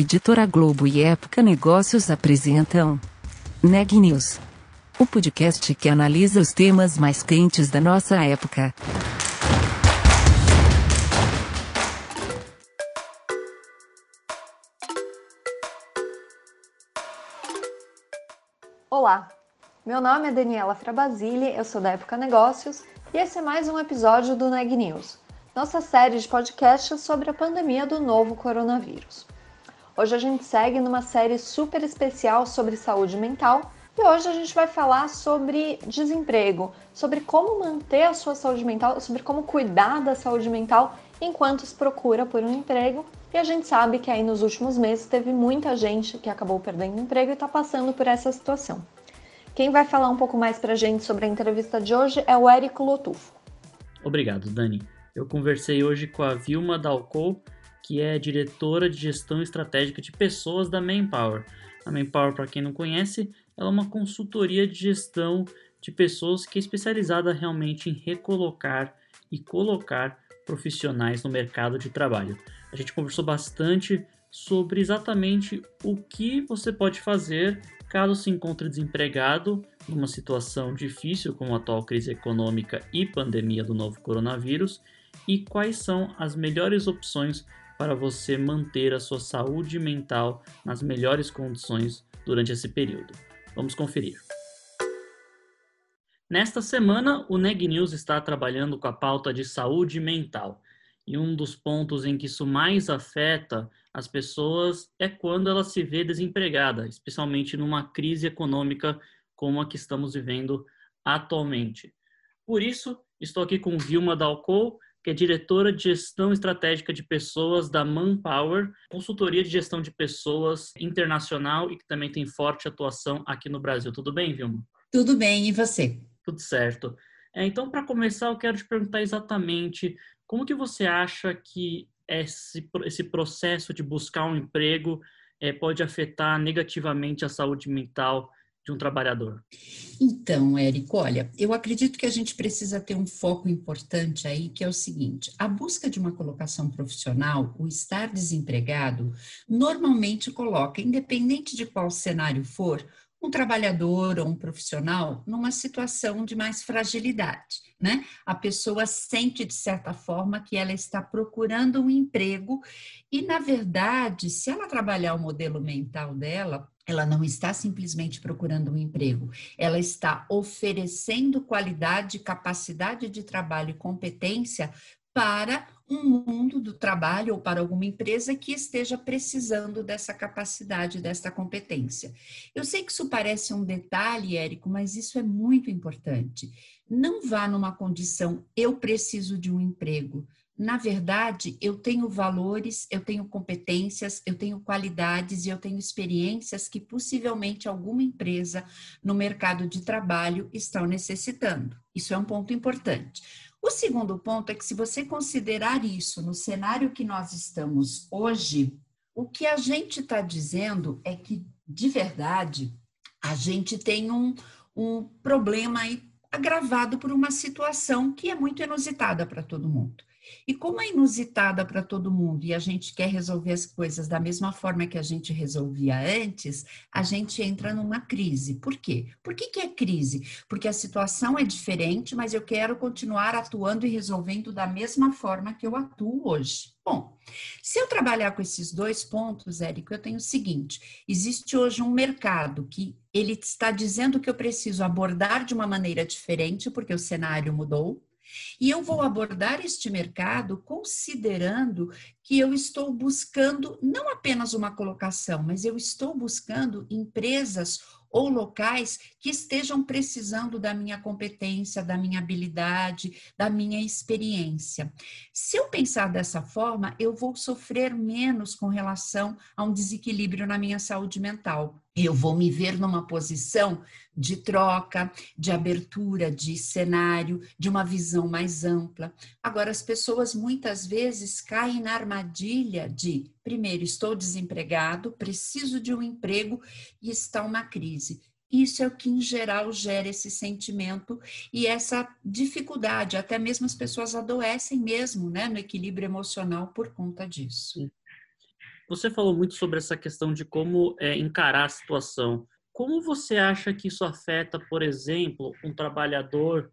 Editora Globo e Época Negócios apresentam Neg News, o podcast que analisa os temas mais quentes da nossa época. Olá, meu nome é Daniela Frabasile, eu sou da Época Negócios e esse é mais um episódio do Neg News, nossa série de podcasts sobre a pandemia do novo coronavírus. Hoje a gente segue numa série super especial sobre saúde mental e hoje a gente vai falar sobre desemprego, sobre como manter a sua saúde mental, sobre como cuidar da saúde mental enquanto se procura por um emprego. E a gente sabe que aí nos últimos meses teve muita gente que acabou perdendo emprego e está passando por essa situação. Quem vai falar um pouco mais para a gente sobre a entrevista de hoje é o Érico Lotufo. Obrigado, Dani. Eu conversei hoje com a Vilma Dalcou, que é diretora de gestão estratégica de pessoas da Manpower. A Manpower, para quem não conhece, ela é uma consultoria de gestão de pessoas que é especializada realmente em recolocar e colocar profissionais no mercado de trabalho. A gente conversou bastante sobre exatamente o que você pode fazer caso se encontre desempregado numa situação difícil como a atual crise econômica e pandemia do novo coronavírus e quais são as melhores opções para você manter a sua saúde mental nas melhores condições durante esse período. Vamos conferir. Nesta semana, o Neg News está trabalhando com a pauta de saúde mental. E um dos pontos em que isso mais afeta as pessoas é quando ela se vê desempregada, especialmente numa crise econômica como a que estamos vivendo atualmente. Por isso, estou aqui com Vilma Dalcou, que é diretora de gestão estratégica de pessoas da Manpower, consultoria de gestão de pessoas internacional e que também tem forte atuação aqui no Brasil. Tudo bem, Vilma? Tudo bem, e você? Tudo certo. É, então, para começar, eu quero te perguntar exatamente como que você acha que esse, esse processo de buscar um emprego é, pode afetar negativamente a saúde mental de um trabalhador? Então, Érico, olha, eu acredito que a gente precisa ter um foco importante aí, que é o seguinte: a busca de uma colocação profissional, o estar desempregado, normalmente coloca, independente de qual cenário for, um trabalhador ou um profissional numa situação de mais fragilidade, né? A pessoa sente de certa forma que ela está procurando um emprego e na verdade, se ela trabalhar o modelo mental dela, ela não está simplesmente procurando um emprego, ela está oferecendo qualidade, capacidade de trabalho e competência para um mundo do trabalho ou para alguma empresa que esteja precisando dessa capacidade, dessa competência. Eu sei que isso parece um detalhe, Érico, mas isso é muito importante. Não vá numa condição eu preciso de um emprego. Na verdade, eu tenho valores, eu tenho competências, eu tenho qualidades e eu tenho experiências que possivelmente alguma empresa no mercado de trabalho estão necessitando. Isso é um ponto importante. O segundo ponto é que, se você considerar isso no cenário que nós estamos hoje, o que a gente está dizendo é que, de verdade, a gente tem um, um problema agravado por uma situação que é muito inusitada para todo mundo. E como é inusitada para todo mundo e a gente quer resolver as coisas da mesma forma que a gente resolvia antes, a gente entra numa crise. Por quê? Por que, que é crise? Porque a situação é diferente, mas eu quero continuar atuando e resolvendo da mesma forma que eu atuo hoje. Bom, se eu trabalhar com esses dois pontos, Érico, eu tenho o seguinte: existe hoje um mercado que ele está dizendo que eu preciso abordar de uma maneira diferente, porque o cenário mudou, e eu vou abordar este mercado considerando que eu estou buscando não apenas uma colocação, mas eu estou buscando empresas ou locais que estejam precisando da minha competência, da minha habilidade, da minha experiência. Se eu pensar dessa forma, eu vou sofrer menos com relação a um desequilíbrio na minha saúde mental eu vou me ver numa posição de troca, de abertura de cenário, de uma visão mais ampla. Agora, as pessoas muitas vezes caem na armadilha de, primeiro, estou desempregado, preciso de um emprego e está uma crise. Isso é o que, em geral, gera esse sentimento e essa dificuldade. Até mesmo as pessoas adoecem mesmo, né, no equilíbrio emocional por conta disso. Você falou muito sobre essa questão de como é, encarar a situação. Como você acha que isso afeta, por exemplo, um trabalhador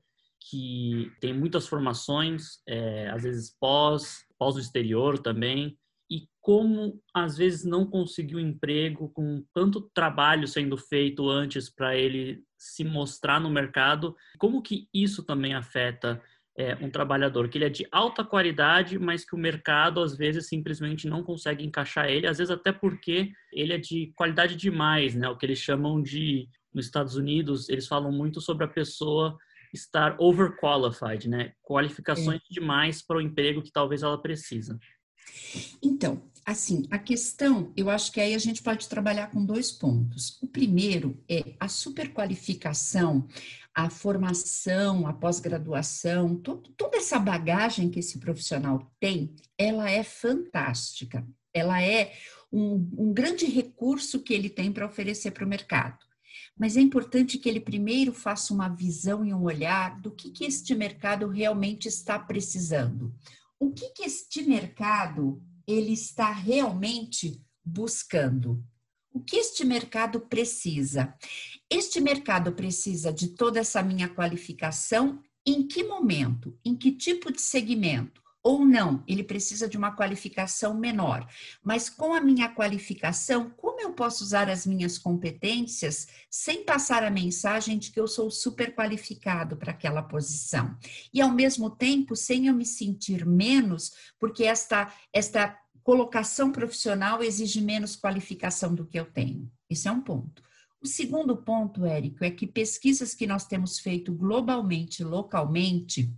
que tem muitas formações, é, às vezes pós, pós o exterior também, e como às vezes não conseguiu emprego com tanto trabalho sendo feito antes para ele se mostrar no mercado, como que isso também afeta é, um trabalhador que ele é de alta qualidade, mas que o mercado às vezes simplesmente não consegue encaixar ele, às vezes até porque ele é de qualidade demais, né? O que eles chamam de nos Estados Unidos, eles falam muito sobre a pessoa estar overqualified, né? Qualificações é. demais para o emprego que talvez ela precisa. Então, assim, a questão, eu acho que aí a gente pode trabalhar com dois pontos. O primeiro é a superqualificação, a formação, a pós-graduação, toda essa bagagem que esse profissional tem, ela é fantástica. Ela é um, um grande recurso que ele tem para oferecer para o mercado. Mas é importante que ele primeiro faça uma visão e um olhar do que, que este mercado realmente está precisando o que, que este mercado ele está realmente buscando? O que este mercado precisa? Este mercado precisa de toda essa minha qualificação em que momento? Em que tipo de segmento? ou não, ele precisa de uma qualificação menor. Mas com a minha qualificação, como eu posso usar as minhas competências sem passar a mensagem de que eu sou super qualificado para aquela posição? E ao mesmo tempo, sem eu me sentir menos, porque esta esta colocação profissional exige menos qualificação do que eu tenho. Isso é um ponto. O segundo ponto, Érico, é que pesquisas que nós temos feito globalmente, localmente,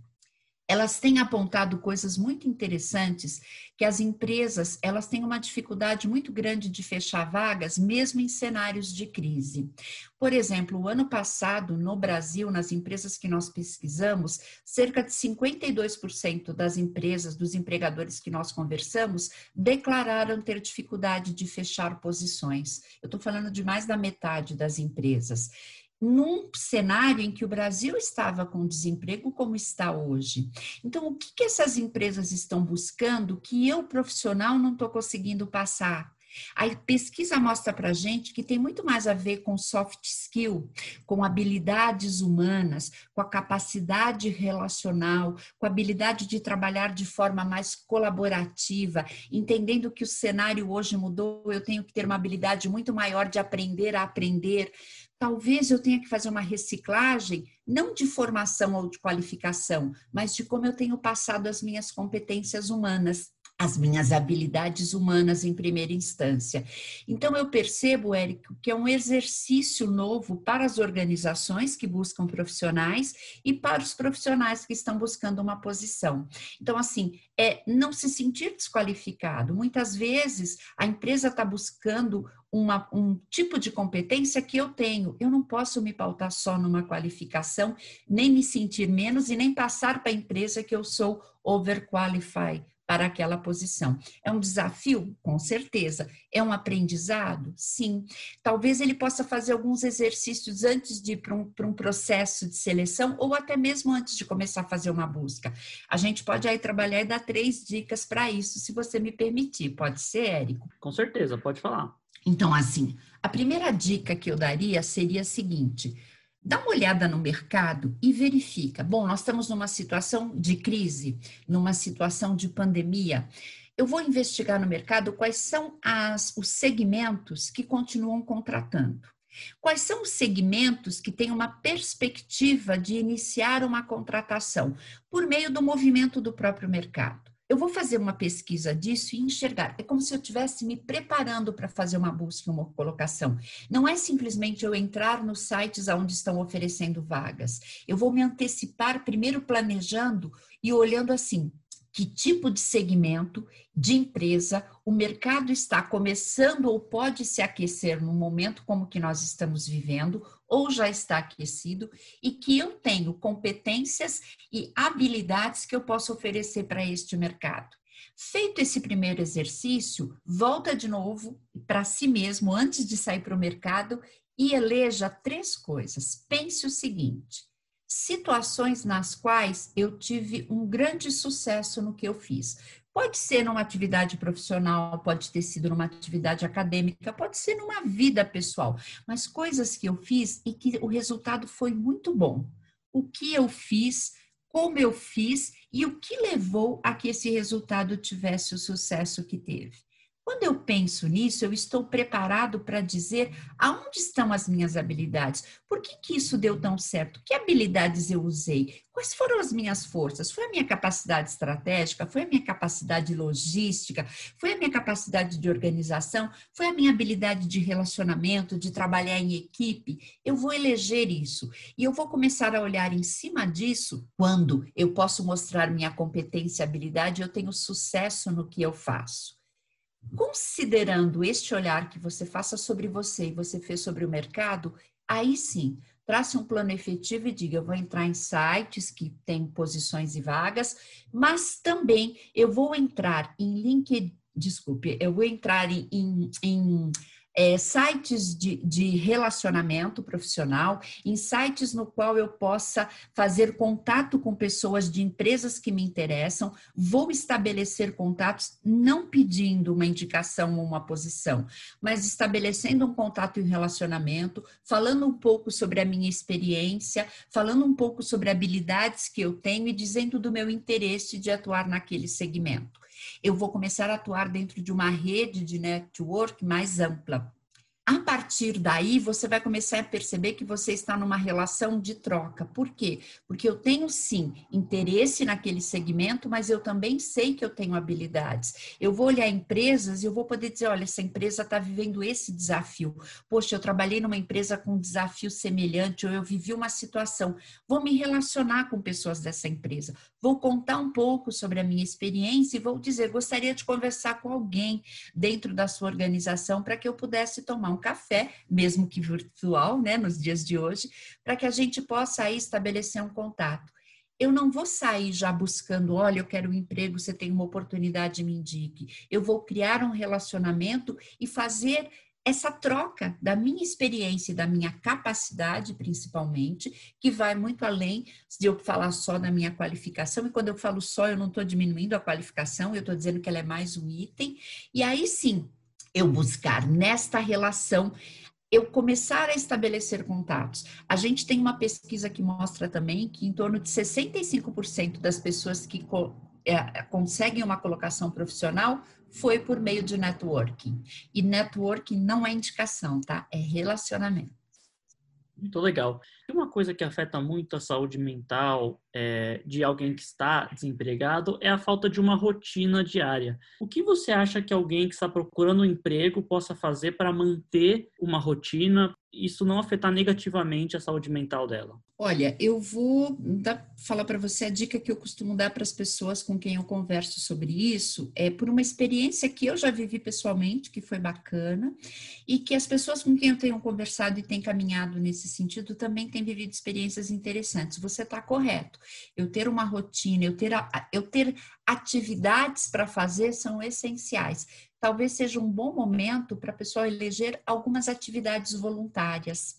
elas têm apontado coisas muito interessantes, que as empresas, elas têm uma dificuldade muito grande de fechar vagas, mesmo em cenários de crise. Por exemplo, o ano passado, no Brasil, nas empresas que nós pesquisamos, cerca de 52% das empresas, dos empregadores que nós conversamos, declararam ter dificuldade de fechar posições. Eu estou falando de mais da metade das empresas num cenário em que o Brasil estava com desemprego como está hoje. Então, o que, que essas empresas estão buscando que eu, profissional, não estou conseguindo passar? A pesquisa mostra para gente que tem muito mais a ver com soft skill, com habilidades humanas, com a capacidade relacional, com a habilidade de trabalhar de forma mais colaborativa, entendendo que o cenário hoje mudou, eu tenho que ter uma habilidade muito maior de aprender a aprender, talvez eu tenha que fazer uma reciclagem, não de formação ou de qualificação, mas de como eu tenho passado as minhas competências humanas as minhas habilidades humanas em primeira instância. Então, eu percebo, Érico, que é um exercício novo para as organizações que buscam profissionais e para os profissionais que estão buscando uma posição. Então, assim, é não se sentir desqualificado. Muitas vezes a empresa está buscando uma, um tipo de competência que eu tenho. Eu não posso me pautar só numa qualificação, nem me sentir menos e nem passar para a empresa que eu sou overqualified para aquela posição. É um desafio? Com certeza. É um aprendizado? Sim. Talvez ele possa fazer alguns exercícios antes de ir para um, para um processo de seleção ou até mesmo antes de começar a fazer uma busca. A gente pode aí trabalhar e dar três dicas para isso, se você me permitir. Pode ser, Érico? Com certeza, pode falar. Então, assim, a primeira dica que eu daria seria a seguinte: Dá uma olhada no mercado e verifica. Bom, nós estamos numa situação de crise, numa situação de pandemia. Eu vou investigar no mercado quais são as, os segmentos que continuam contratando. Quais são os segmentos que têm uma perspectiva de iniciar uma contratação por meio do movimento do próprio mercado? Eu vou fazer uma pesquisa disso e enxergar. É como se eu estivesse me preparando para fazer uma busca, uma colocação. Não é simplesmente eu entrar nos sites onde estão oferecendo vagas. Eu vou me antecipar primeiro planejando e olhando assim, que tipo de segmento de empresa o mercado está começando ou pode se aquecer no momento como que nós estamos vivendo ou já está aquecido e que eu tenho competências e habilidades que eu posso oferecer para este mercado. Feito esse primeiro exercício, volta de novo para si mesmo antes de sair para o mercado e eleja três coisas. Pense o seguinte: situações nas quais eu tive um grande sucesso no que eu fiz. Pode ser numa atividade profissional, pode ter sido numa atividade acadêmica, pode ser numa vida pessoal, mas coisas que eu fiz e que o resultado foi muito bom. O que eu fiz, como eu fiz e o que levou a que esse resultado tivesse o sucesso que teve. Quando eu penso nisso, eu estou preparado para dizer aonde estão as minhas habilidades. Por que, que isso deu tão certo? Que habilidades eu usei? Quais foram as minhas forças? Foi a minha capacidade estratégica? Foi a minha capacidade logística? Foi a minha capacidade de organização? Foi a minha habilidade de relacionamento, de trabalhar em equipe? Eu vou eleger isso. E eu vou começar a olhar em cima disso quando eu posso mostrar minha competência e habilidade, eu tenho sucesso no que eu faço. Considerando este olhar que você faça sobre você e você fez sobre o mercado, aí sim, trace um plano efetivo e diga: eu vou entrar em sites que têm posições e vagas, mas também eu vou entrar em LinkedIn, desculpe, eu vou entrar em, em, em é, sites de, de, relacionamento profissional, em sites no qual eu possa fazer contato com pessoas de empresas que me interessam, vou estabelecer contatos não pedindo uma indicação ou uma posição, mas estabelecendo um contato e um relacionamento, falando um pouco sobre a minha experiência, falando um pouco sobre habilidades que eu tenho e dizendo do meu interesse de atuar naquele segmento eu vou começar a atuar dentro de uma rede de network mais ampla. A partir daí, você vai começar a perceber que você está numa relação de troca. Por quê? Porque eu tenho sim interesse naquele segmento, mas eu também sei que eu tenho habilidades. Eu vou olhar empresas e eu vou poder dizer: olha, essa empresa está vivendo esse desafio. Poxa, eu trabalhei numa empresa com um desafio semelhante, ou eu vivi uma situação. Vou me relacionar com pessoas dessa empresa. Vou contar um pouco sobre a minha experiência e vou dizer: gostaria de conversar com alguém dentro da sua organização para que eu pudesse tomar um café, mesmo que virtual, né, nos dias de hoje, para que a gente possa aí estabelecer um contato. Eu não vou sair já buscando, olha, eu quero um emprego, você tem uma oportunidade, me indique. Eu vou criar um relacionamento e fazer essa troca da minha experiência e da minha capacidade, principalmente, que vai muito além de eu falar só da minha qualificação. E quando eu falo só, eu não estou diminuindo a qualificação, eu estou dizendo que ela é mais um item. E aí sim, eu buscar nesta relação eu começar a estabelecer contatos. A gente tem uma pesquisa que mostra também que em torno de 65% das pessoas que co é, conseguem uma colocação profissional foi por meio de networking. E networking não é indicação, tá? É relacionamento. Muito legal. E uma coisa que afeta muito a saúde mental é, de alguém que está desempregado é a falta de uma rotina diária. O que você acha que alguém que está procurando um emprego possa fazer para manter uma rotina, isso não afetar negativamente a saúde mental dela? Olha, eu vou dar, falar para você a dica que eu costumo dar para as pessoas com quem eu converso sobre isso, é por uma experiência que eu já vivi pessoalmente, que foi bacana, e que as pessoas com quem eu tenho conversado e tenho caminhado nesse sentido também têm vivido experiências interessantes. Você está correto. Eu ter uma rotina, eu ter, eu ter atividades para fazer são essenciais talvez seja um bom momento para a pessoa eleger algumas atividades voluntárias.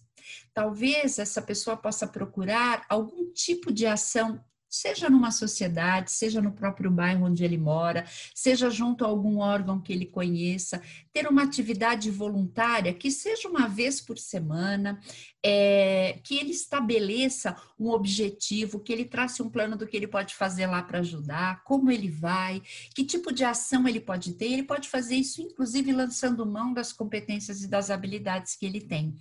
Talvez essa pessoa possa procurar algum tipo de ação seja numa sociedade, seja no próprio bairro onde ele mora, seja junto a algum órgão que ele conheça, ter uma atividade voluntária que seja uma vez por semana, é, que ele estabeleça um objetivo, que ele trace um plano do que ele pode fazer lá para ajudar, como ele vai, que tipo de ação ele pode ter. Ele pode fazer isso, inclusive, lançando mão das competências e das habilidades que ele tem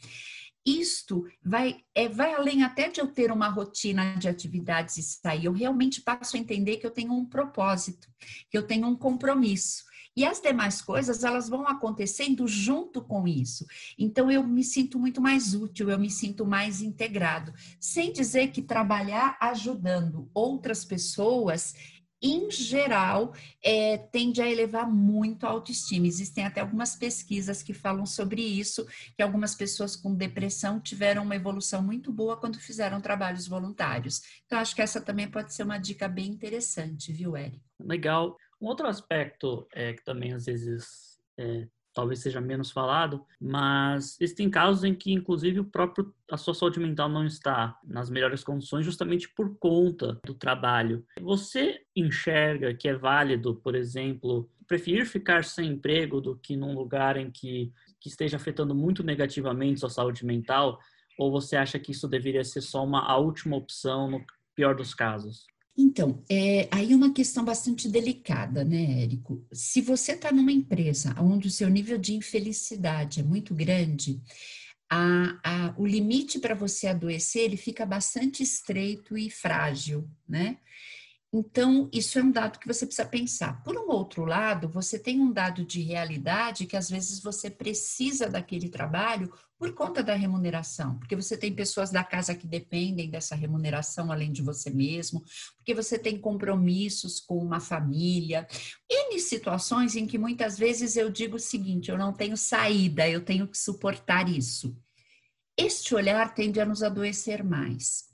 isto vai, é, vai além até de eu ter uma rotina de atividades e sair. Eu realmente passo a entender que eu tenho um propósito, que eu tenho um compromisso. E as demais coisas, elas vão acontecendo junto com isso. Então, eu me sinto muito mais útil, eu me sinto mais integrado. Sem dizer que trabalhar ajudando outras pessoas em geral, é, tende a elevar muito a autoestima. Existem até algumas pesquisas que falam sobre isso, que algumas pessoas com depressão tiveram uma evolução muito boa quando fizeram trabalhos voluntários. Então, acho que essa também pode ser uma dica bem interessante, viu, Eric? Legal. Um outro aspecto é, que também às vezes está talvez seja menos falado, mas existem casos em que, inclusive, o próprio a sua saúde mental não está nas melhores condições justamente por conta do trabalho. Você enxerga que é válido, por exemplo, preferir ficar sem emprego do que num lugar em que, que esteja afetando muito negativamente sua saúde mental? Ou você acha que isso deveria ser só uma a última opção no pior dos casos? Então, é, aí é uma questão bastante delicada, né, Érico? Se você está numa empresa onde o seu nível de infelicidade é muito grande, a, a, o limite para você adoecer ele fica bastante estreito e frágil, né? Então, isso é um dado que você precisa pensar. Por um outro lado, você tem um dado de realidade que às vezes você precisa daquele trabalho por conta da remuneração, porque você tem pessoas da casa que dependem dessa remuneração além de você mesmo, porque você tem compromissos com uma família, N situações em que muitas vezes eu digo o seguinte: eu não tenho saída, eu tenho que suportar isso. Este olhar tende a nos adoecer mais.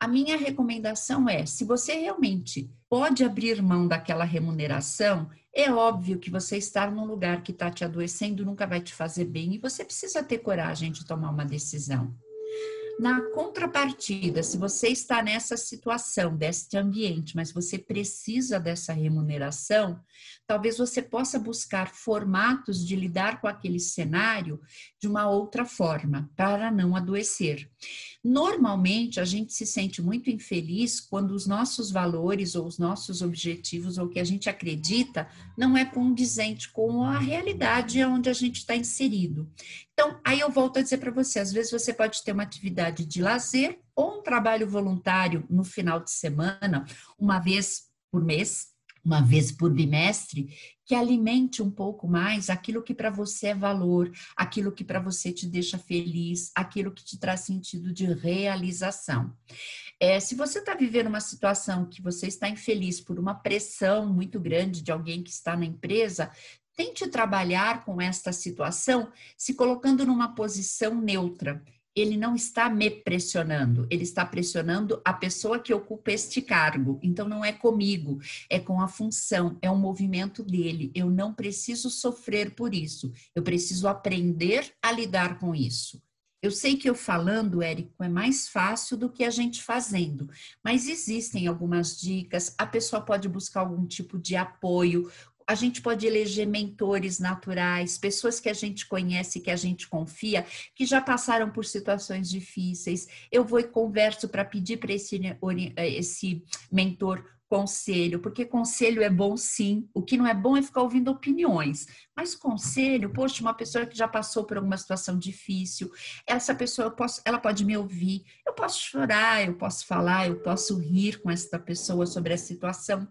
A minha recomendação é: se você realmente pode abrir mão daquela remuneração, é óbvio que você estar num lugar que está te adoecendo nunca vai te fazer bem e você precisa ter coragem de tomar uma decisão. Na contrapartida, se você está nessa situação, deste ambiente, mas você precisa dessa remuneração, talvez você possa buscar formatos de lidar com aquele cenário de uma outra forma, para não adoecer. Normalmente, a gente se sente muito infeliz quando os nossos valores ou os nossos objetivos ou o que a gente acredita não é condizente com a realidade onde a gente está inserido. Então, aí eu volto a dizer para você: às vezes você pode ter uma atividade de lazer ou um trabalho voluntário no final de semana, uma vez por mês, uma vez por bimestre, que alimente um pouco mais aquilo que para você é valor, aquilo que para você te deixa feliz, aquilo que te traz sentido de realização. É, se você está vivendo uma situação que você está infeliz por uma pressão muito grande de alguém que está na empresa, tente trabalhar com esta situação se colocando numa posição neutra ele não está me pressionando, ele está pressionando a pessoa que ocupa este cargo. Então, não é comigo, é com a função, é um movimento dele. Eu não preciso sofrer por isso, eu preciso aprender a lidar com isso. Eu sei que eu falando, Érico, é mais fácil do que a gente fazendo, mas existem algumas dicas. A pessoa pode buscar algum tipo de apoio, a gente pode eleger mentores naturais, pessoas que a gente conhece, que a gente confia, que já passaram por situações difíceis. Eu vou e converso para pedir para esse, esse mentor conselho, porque conselho é bom sim, o que não é bom é ficar ouvindo opiniões, mas conselho, poxa, uma pessoa que já passou por alguma situação difícil, essa pessoa posso, ela pode me ouvir, eu posso chorar, eu posso falar, eu posso rir com essa pessoa sobre a situação,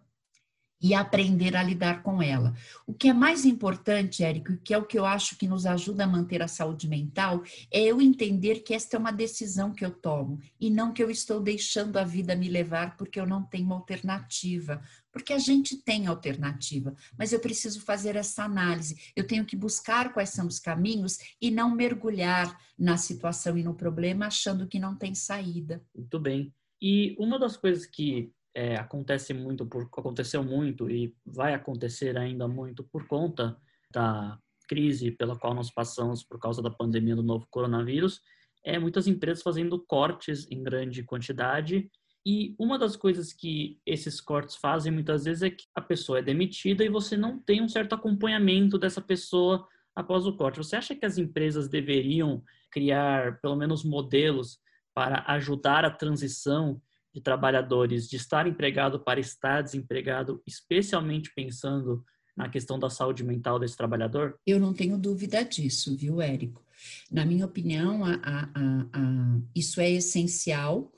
e aprender a lidar com ela. O que é mais importante, Érico, que é o que eu acho que nos ajuda a manter a saúde mental, é eu entender que esta é uma decisão que eu tomo e não que eu estou deixando a vida me levar porque eu não tenho alternativa. Porque a gente tem alternativa, mas eu preciso fazer essa análise. Eu tenho que buscar quais são os caminhos e não mergulhar na situação e no problema achando que não tem saída. Muito bem. E uma das coisas que é, acontece muito, por, aconteceu muito e vai acontecer ainda muito por conta da crise pela qual nós passamos por causa da pandemia do novo coronavírus, é muitas empresas fazendo cortes em grande quantidade e uma das coisas que esses cortes fazem muitas vezes é que a pessoa é demitida e você não tem um certo acompanhamento dessa pessoa após o corte. Você acha que as empresas deveriam criar pelo menos modelos para ajudar a transição de trabalhadores de estar empregado para estar desempregado, especialmente pensando na questão da saúde mental desse trabalhador? Eu não tenho dúvida disso, viu, Érico? Na minha opinião, a, a, a, isso é essencial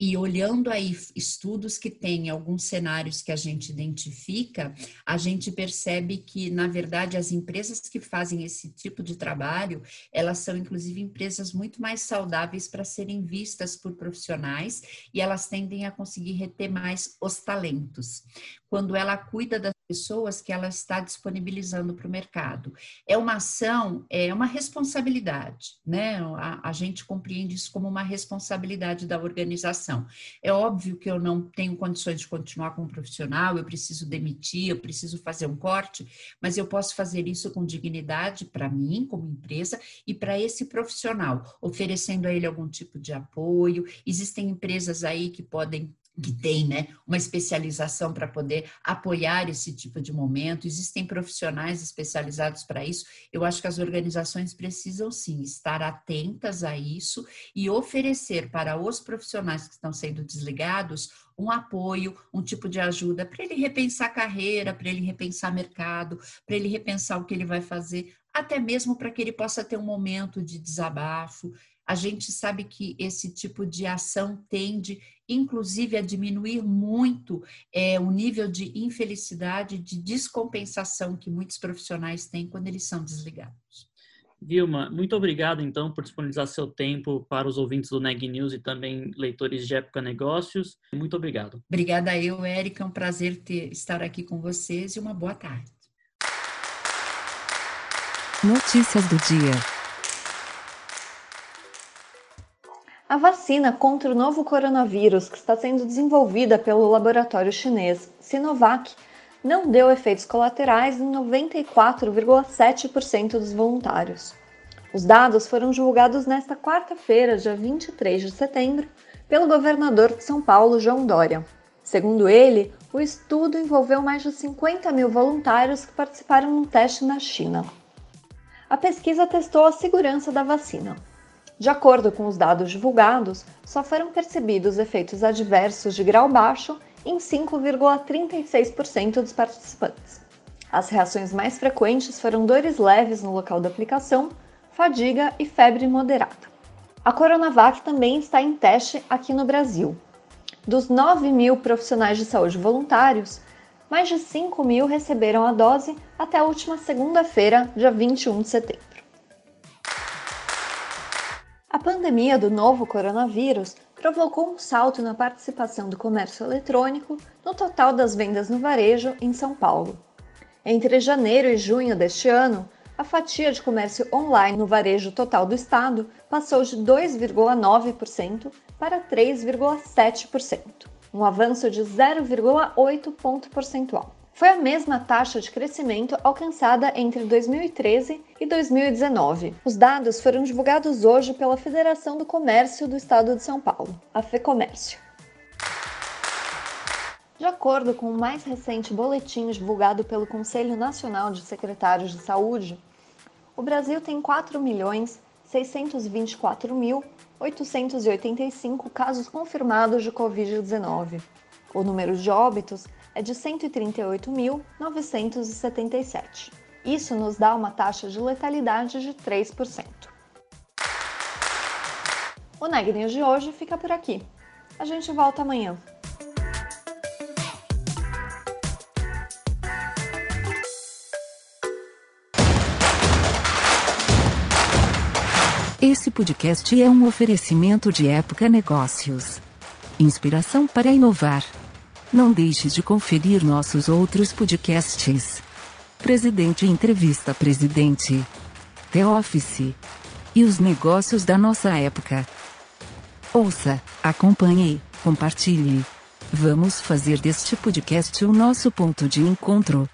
e olhando aí estudos que têm alguns cenários que a gente identifica, a gente percebe que, na verdade, as empresas que fazem esse tipo de trabalho, elas são inclusive empresas muito mais saudáveis para serem vistas por profissionais e elas tendem a conseguir reter mais os talentos. Quando ela cuida das pessoas que ela está disponibilizando para o mercado. É uma ação, é uma responsabilidade, né? A, a, gente compreende isso como uma responsabilidade da organização. É óbvio que eu não tenho condições de continuar como profissional, eu preciso demitir, eu preciso fazer um corte, mas eu posso fazer isso com dignidade para mim, como empresa, e para esse profissional, oferecendo a ele algum tipo de apoio. Existem empresas aí que podem que tem né, uma especialização para poder apoiar esse tipo de momento, existem profissionais especializados para isso. Eu acho que as organizações precisam sim estar atentas a isso e oferecer para os profissionais que estão sendo desligados um apoio, um tipo de ajuda para ele repensar carreira, para ele repensar mercado, para ele repensar o que ele vai fazer, até mesmo para que ele possa ter um momento de desabafo a gente sabe que esse tipo de ação tende, inclusive, a diminuir muito é, o nível de infelicidade, de descompensação que muitos profissionais têm quando eles são desligados. Vilma, muito obrigado então por disponibilizar seu tempo para os ouvintes do Neg News e também leitores de Época Negócios. Muito obrigado. Obrigada eu, Érica. É um prazer ter, estar aqui com vocês e uma boa tarde. Notícias do dia. A vacina contra o novo coronavírus, que está sendo desenvolvida pelo laboratório chinês Sinovac, não deu efeitos colaterais em 94,7% dos voluntários. Os dados foram divulgados nesta quarta-feira, dia 23 de setembro, pelo governador de São Paulo, João Dória. Segundo ele, o estudo envolveu mais de 50 mil voluntários que participaram no teste na China. A pesquisa testou a segurança da vacina, de acordo com os dados divulgados, só foram percebidos efeitos adversos de grau baixo em 5,36% dos participantes. As reações mais frequentes foram dores leves no local da aplicação, fadiga e febre moderada. A Coronavac também está em teste aqui no Brasil. Dos 9 mil profissionais de saúde voluntários, mais de 5 mil receberam a dose até a última segunda-feira, dia 21 de setembro. A pandemia do novo coronavírus provocou um salto na participação do comércio eletrônico no total das vendas no varejo em São Paulo. Entre janeiro e junho deste ano, a fatia de comércio online no varejo total do estado passou de 2,9% para 3,7%, um avanço de 0,8 ponto percentual foi a mesma taxa de crescimento alcançada entre 2013 e 2019. Os dados foram divulgados hoje pela Federação do Comércio do Estado de São Paulo, a FEComércio. De acordo com o mais recente boletim divulgado pelo Conselho Nacional de Secretários de Saúde, o Brasil tem 4.624.885 casos confirmados de Covid-19. O número de óbitos é de 138.977. Isso nos dá uma taxa de letalidade de 3%. O Neg de hoje fica por aqui. A gente volta amanhã. Esse podcast é um oferecimento de Época Negócios. Inspiração para inovar. Não deixe de conferir nossos outros podcasts. Presidente Entrevista Presidente. The Office. E os negócios da nossa época. Ouça, acompanhe, compartilhe. Vamos fazer deste podcast o nosso ponto de encontro.